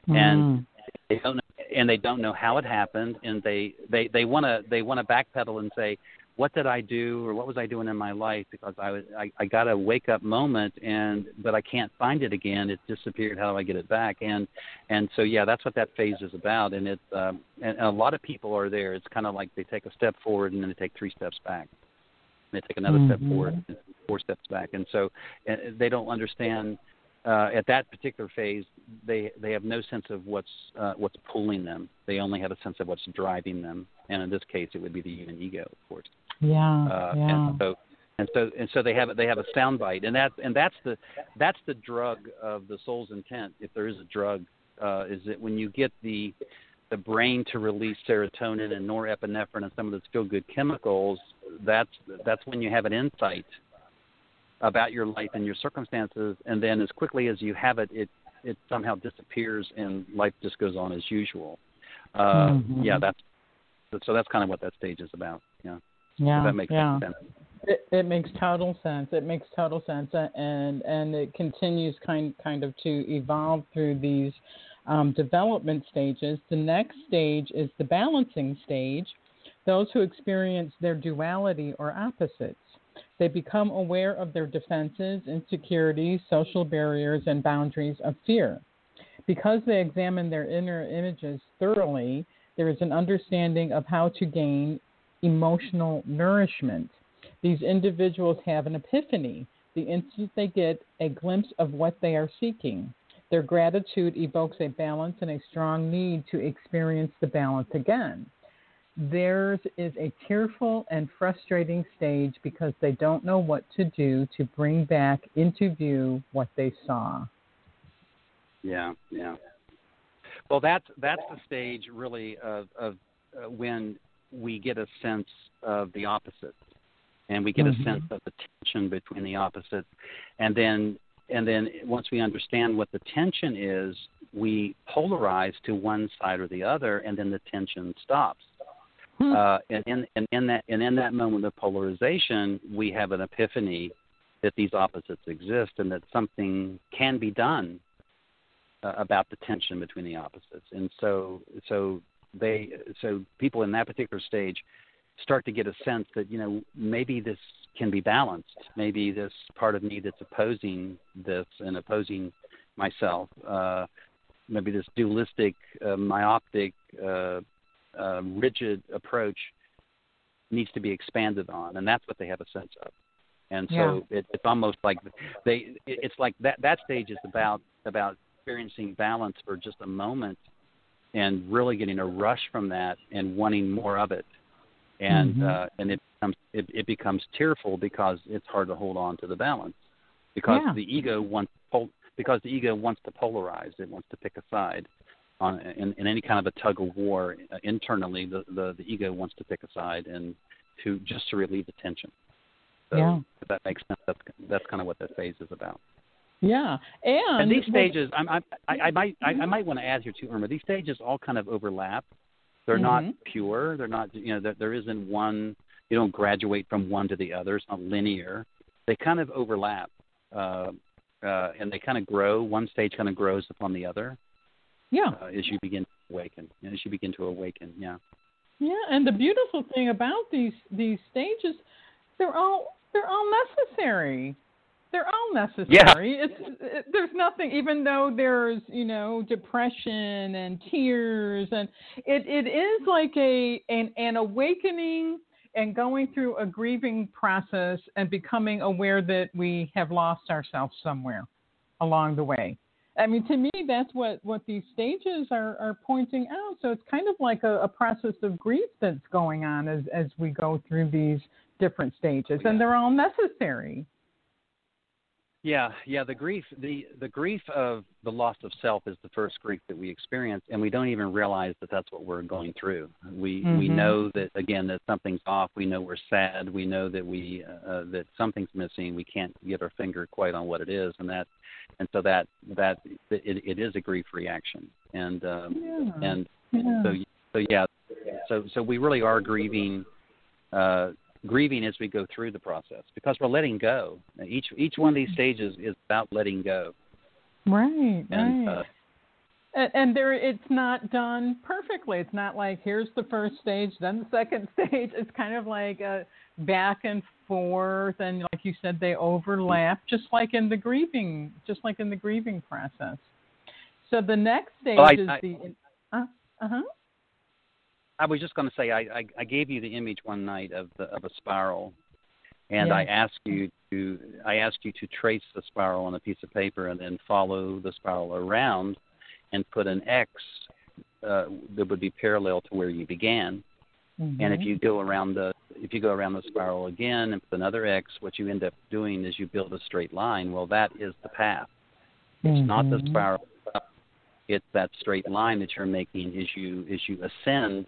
And Mm. they don't and they don't know how it happened, and they they they want to they want to backpedal and say, what did I do or what was I doing in my life because I was I, I got a wake up moment and but I can't find it again. It disappeared. How do I get it back? And and so yeah, that's what that phase is about. And it's um, and, and a lot of people are there. It's kind of like they take a step forward and then they take three steps back. They take another step Mhm. forward, and four steps back, and so uh, they don't understand uh, at that particular phase, they they have no sense of what's uh, what's pulling them. They only have a sense of what's driving them, and in this case, it would be the human ego, of course. Yeah, Uh, yeah. And so and so and so they have they have a soundbite, and that and that's the that's the drug of the soul's intent. If there is a drug, uh, is that when you get the the brain to release serotonin and norepinephrine and some of those feel good chemicals, that's that's when you have an insight about your life and your circumstances, and then as quickly as you have it, it it somehow disappears and life just goes on as usual. Uh, Mhm. Yeah, that's so that's kind of what that stage is about. Yeah, yeah, that makes yeah. sense. It, it makes total sense. It makes total sense, and and it continues kind kind of to evolve through these um, development stages. The next stage is the balancing stage. Those who experience their duality or opposites. They become aware of their defenses, insecurities, social barriers, and boundaries of fear. Because they examine their inner images thoroughly, there is an understanding of how to gain emotional nourishment. These individuals have an epiphany the instant they get a glimpse of what they are seeking. Their gratitude evokes a balance and a strong need to experience the balance again. Theirs is a tearful and frustrating stage because they don't know what to do to bring back into view what they saw. Yeah, yeah. Well, that's that's the stage really of of uh, when we get a sense of the opposite, and we get mm-hmm. a sense of the tension between the opposites, and then and then once we understand what the tension is, we polarize to one side or the other, and then the tension stops. Hmm. Uh, and, in, and in that and in that moment of polarization, we have an epiphany that these opposites exist and that something can be done uh, about the tension between the opposites. And so so they so people in that particular stage start to get a sense that you know maybe this can be balanced. Maybe this part of me that's opposing this and opposing myself, uh, maybe this dualistic, uh, myopic, uh, uh, rigid approach needs to be expanded on, and that's what they have a sense of. And so yeah. it, it's almost like they. It's like that. That stage is about about experiencing balance for just a moment, and really getting a rush from that and wanting more of it, and mm-hmm. uh, and it becomes it, it becomes tearful because it's hard to hold on to the balance, because yeah. the ego wants pol- because the ego wants to polarize. It wants to pick a side on in, in any kind of a tug of war uh, internally, the, the the ego wants to pick a side and to just to relieve the tension. So yeah. if that makes sense. That's that's kind of what that phase is about. Yeah, and, and these stages, I'm, I, I, I might I, I might want to add here too, Irma. These stages all kind of overlap. They're mm-hmm. not pure. They're not you know there, there isn't one. You don't graduate from one to the other. It's not linear. They kind of overlap, uh, uh, and they kind of grow. One stage kind of grows upon the other. Yeah. Uh, as you begin to awaken, as you begin to awaken, yeah. Yeah, and the beautiful thing about these these stages, they're all they're all necessary. They're all necessary. Yeah. It's it, there's nothing, even though there's you know depression and tears, and it it is like a an an awakening and going through a grieving process and becoming aware that we have lost ourselves somewhere along the way. I mean, to me, that's what, what these stages are, are pointing out. So it's kind of like a, a process of grief that's going on as, as we go through these different stages, and they're all necessary. Yeah, yeah. The grief, the the grief of the loss of self is the first grief that we experience, and we don't even realize that that's what we're going through. We mm-hmm. we know that again that something's off. We know we're sad. We know that we uh, that something's missing. We can't get our finger quite on what it is, and that and so that that it, it is a grief reaction, and um, yeah. and yeah. so so yeah, so so we really are grieving. Uh, grieving as we go through the process because we're letting go. Each each one of these stages is about letting go. Right, and, right. Uh, and, and there, it's not done perfectly. It's not like here's the first stage, then the second stage. It's kind of like a back and forth, and like you said, they overlap, just like in the grieving, just like in the grieving process. So the next stage well, I, is I, the. Uh huh. I was just going to say I, I, I gave you the image one night of the of a spiral, and I asked you to I asked you to trace the spiral on a piece of paper and then follow the spiral around, and put an X uh, that would be parallel to where you began. Mm-hmm. And if you go around the if you go around the spiral again and put another X, what you end up doing is you build a straight line. Well, that is the path. It's mm-hmm. not the spiral. It's that straight line that you're making as you as you ascend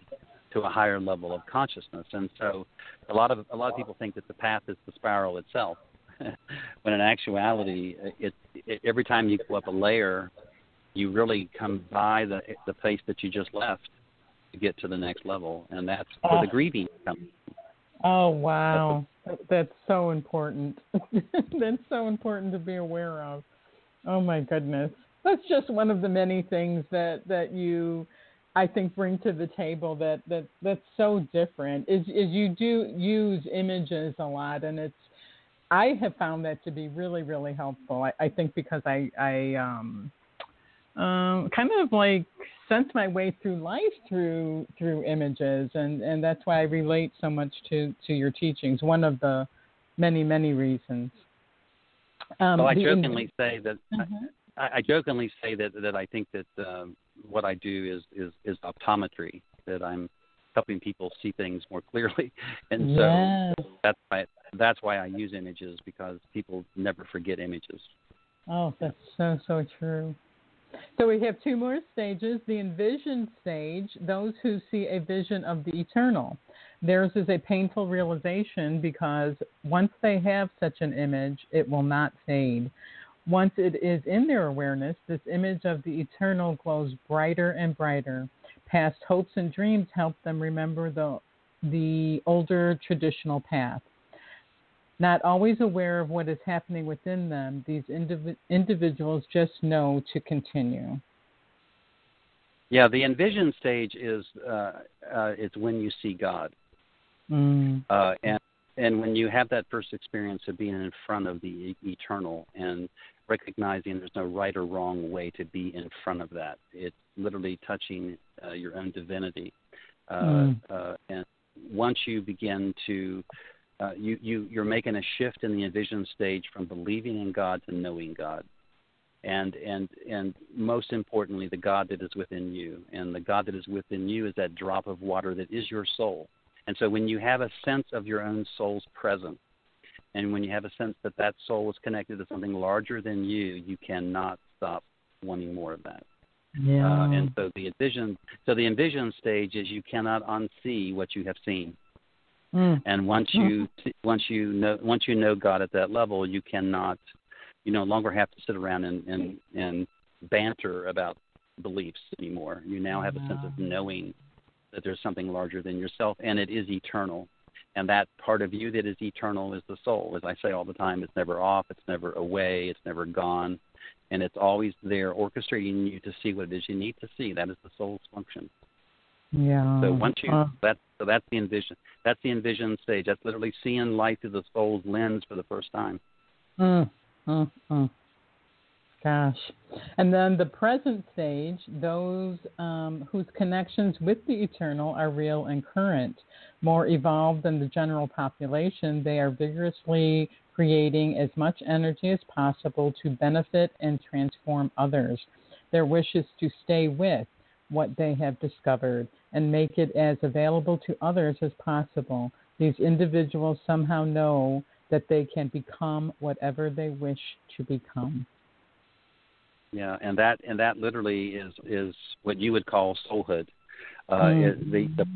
to a higher level of consciousness. And so, a lot of a lot of people think that the path is the spiral itself, when in actuality, it, it every time you go up a layer, you really come by the the place that you just left to get to the next level, and that's where the grieving comes. Oh wow, that's so important. that's so important to be aware of. Oh my goodness, that's just one of the many things that that you I think bring to the table that that that's so different is is you do use images a lot and it's I have found that to be really really helpful. I, I think because I I um um kind of like sense my way through life through through images and and that's why I relate so much to to your teachings. One of the many many reasons. Um, well, I jokingly say that uh-huh. I, I jokingly say that that I think that um, what I do is is is optometry. That I'm helping people see things more clearly, and so yes. that's why that's why I use images because people never forget images. Oh, that's so so true. So we have two more stages. The envision stage, those who see a vision of the eternal. Theirs is a painful realization because once they have such an image, it will not fade. Once it is in their awareness, this image of the eternal glows brighter and brighter. Past hopes and dreams help them remember the, the older traditional path. Not always aware of what is happening within them, these indiv- individuals just know to continue. Yeah, the envision stage is uh, uh, it's when you see God, mm. uh, and and when you have that first experience of being in front of the eternal and recognizing there's no right or wrong way to be in front of that. It's literally touching uh, your own divinity, uh, mm. uh, and once you begin to uh, you, you you're making a shift in the envision stage from believing in God to knowing God, and and and most importantly, the God that is within you, and the God that is within you is that drop of water that is your soul. And so, when you have a sense of your own soul's presence, and when you have a sense that that soul is connected to something larger than you, you cannot stop wanting more of that. Yeah. Uh, and so the envision, so the envision stage is you cannot unsee what you have seen. Mm. And once you once you know once you know God at that level, you cannot you no longer have to sit around and and, and banter about beliefs anymore. You now have a sense of knowing that there's something larger than yourself, and it is eternal. And that part of you that is eternal is the soul. As I say all the time, it's never off, it's never away, it's never gone, and it's always there, orchestrating you to see what it is you need to see. That is the soul's function. Yeah. So once you uh, that so that's the envision that's the envision stage. That's literally seeing life through the soul's lens for the first time. Mm, mm, mm. Gosh. And then the present stage, those um, whose connections with the eternal are real and current, more evolved than the general population, they are vigorously creating as much energy as possible to benefit and transform others. Their wish is to stay with what they have discovered and make it as available to others as possible. These individuals somehow know that they can become whatever they wish to become. Yeah, and that and that literally is is what you would call soulhood. Uh, mm. the the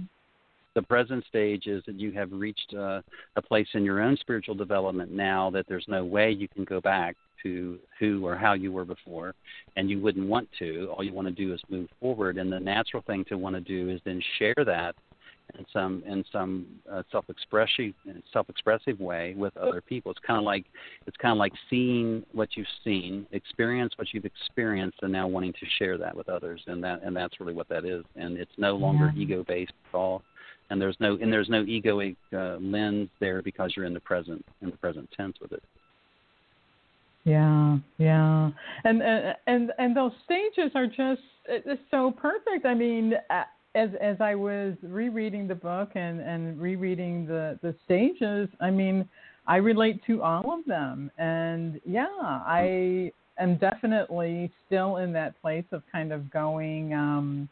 the present stage is that you have reached uh, a place in your own spiritual development now that there's no way you can go back to who or how you were before, and you wouldn't want to. All you want to do is move forward, and the natural thing to want to do is then share that in some in some uh, self-expressive self-expressive way with other people. It's kind of like it's kind of like seeing what you've seen, experience what you've experienced, and now wanting to share that with others. And that and that's really what that is. And it's no longer yeah. ego-based at all. And there's no and there's no egoic uh, lens there because you're in the present in the present tense with it. Yeah, yeah, and and and, those stages are just so perfect. I mean, as as I was rereading the book and and rereading the the stages, I mean, I relate to all of them, and yeah, I am definitely still in that place of kind of going. um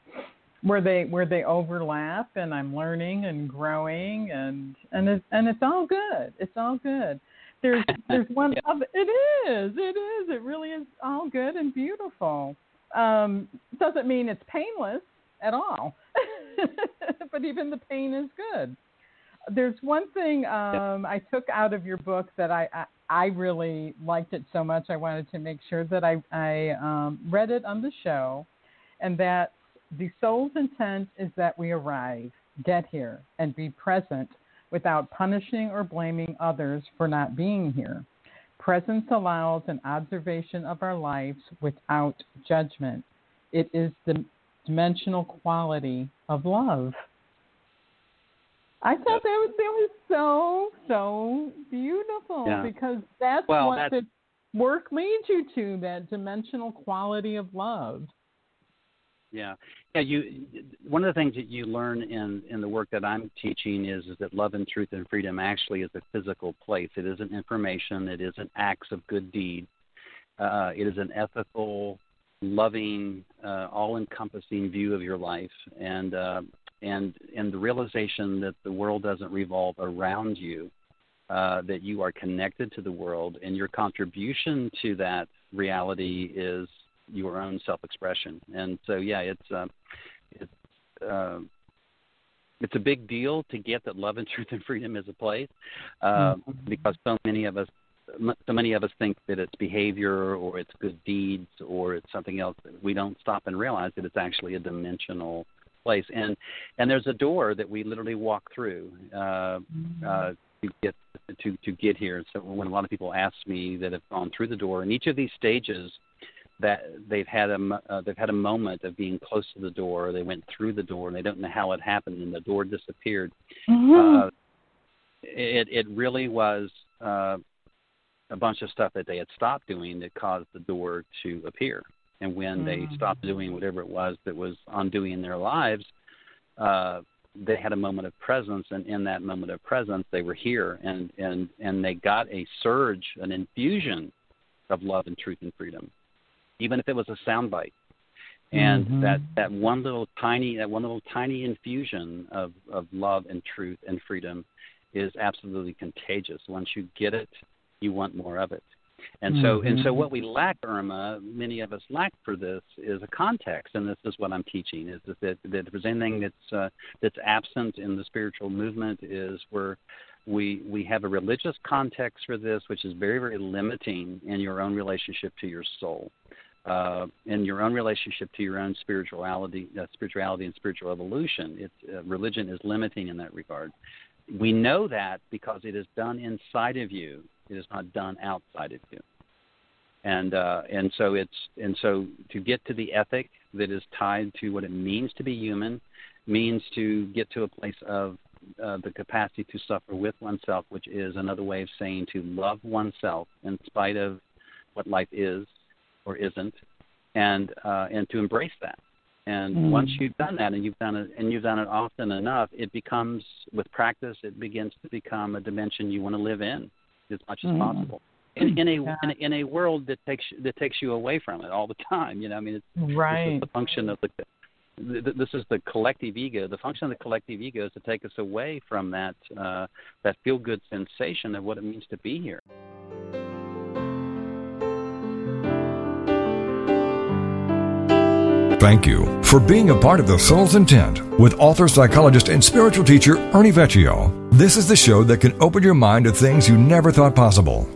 where they where they overlap and I'm learning and growing and and it's and it's all good. It's all good. There's there's one yeah. of it is it is it really is all good and beautiful. Um, doesn't mean it's painless at all, but even the pain is good. There's one thing um, I took out of your book that I, I I really liked it so much. I wanted to make sure that I I um, read it on the show, and that the soul's intent is that we arrive, get here, and be present without punishing or blaming others for not being here. Presence allows an observation of our lives without judgment. It is the dimensional quality of love. I thought that was, that was so, so beautiful yeah. because that's well, what that's, the work leads you to that dimensional quality of love. Yeah, yeah. You one of the things that you learn in in the work that I'm teaching is is that love and truth and freedom actually is a physical place. It isn't information. It isn't acts of good deed. Uh, it is an ethical, loving, uh, all-encompassing view of your life, and uh, and and the realization that the world doesn't revolve around you, uh, that you are connected to the world, and your contribution to that reality is your own self-expression. And so, yeah, it's uh, it's uh, it's a big deal to get that love and truth and freedom is a place uh, mm-hmm. because so many of us so many of us think that it's behavior or it's good deeds or it's something else we don't stop and realize that it's actually a dimensional place and and there's a door that we literally walk through uh, mm-hmm. uh, to get to to get here so when a lot of people ask me that have gone through the door in each of these stages that they've had a uh, they've had a moment of being close to the door. They went through the door and they don't know how it happened, and the door disappeared. Mm-hmm. Uh, it it really was uh, a bunch of stuff that they had stopped doing that caused the door to appear. And when mm-hmm. they stopped doing whatever it was that was undoing their lives, uh, they had a moment of presence, and in that moment of presence, they were here, and and and they got a surge, an infusion of love and truth and freedom even if it was a soundbite. And mm-hmm. that, that one little tiny that one little tiny infusion of, of love and truth and freedom is absolutely contagious. Once you get it, you want more of it. And so mm-hmm. and so what we lack, Irma, many of us lack for this is a context, and this is what I'm teaching is that, that, that if there's anything that's uh, that's absent in the spiritual movement is where we we have a religious context for this, which is very very limiting in your own relationship to your soul uh, in your own relationship to your own spirituality, uh, spirituality and spiritual evolution. It's, uh, religion is limiting in that regard. We know that because it is done inside of you. It is not done outside of you. And uh, and so it's and so to get to the ethic that is tied to what it means to be human, means to get to a place of uh, the capacity to suffer with oneself, which is another way of saying to love oneself in spite of what life is, or isn't, and uh, and to embrace that. And mm. once you've done that, and you've done it, and you've done it often enough, it becomes, with practice, it begins to become a dimension you want to live in as much as mm. possible. In, in a, yeah. in a in a world that takes that takes you away from it all the time, you know. I mean, it's right. the function of the this is the collective ego. The function of the collective ego is to take us away from that uh, that feel good sensation of what it means to be here. Thank you for being a part of The Soul's Intent with author, psychologist, and spiritual teacher Ernie Vecchio. This is the show that can open your mind to things you never thought possible.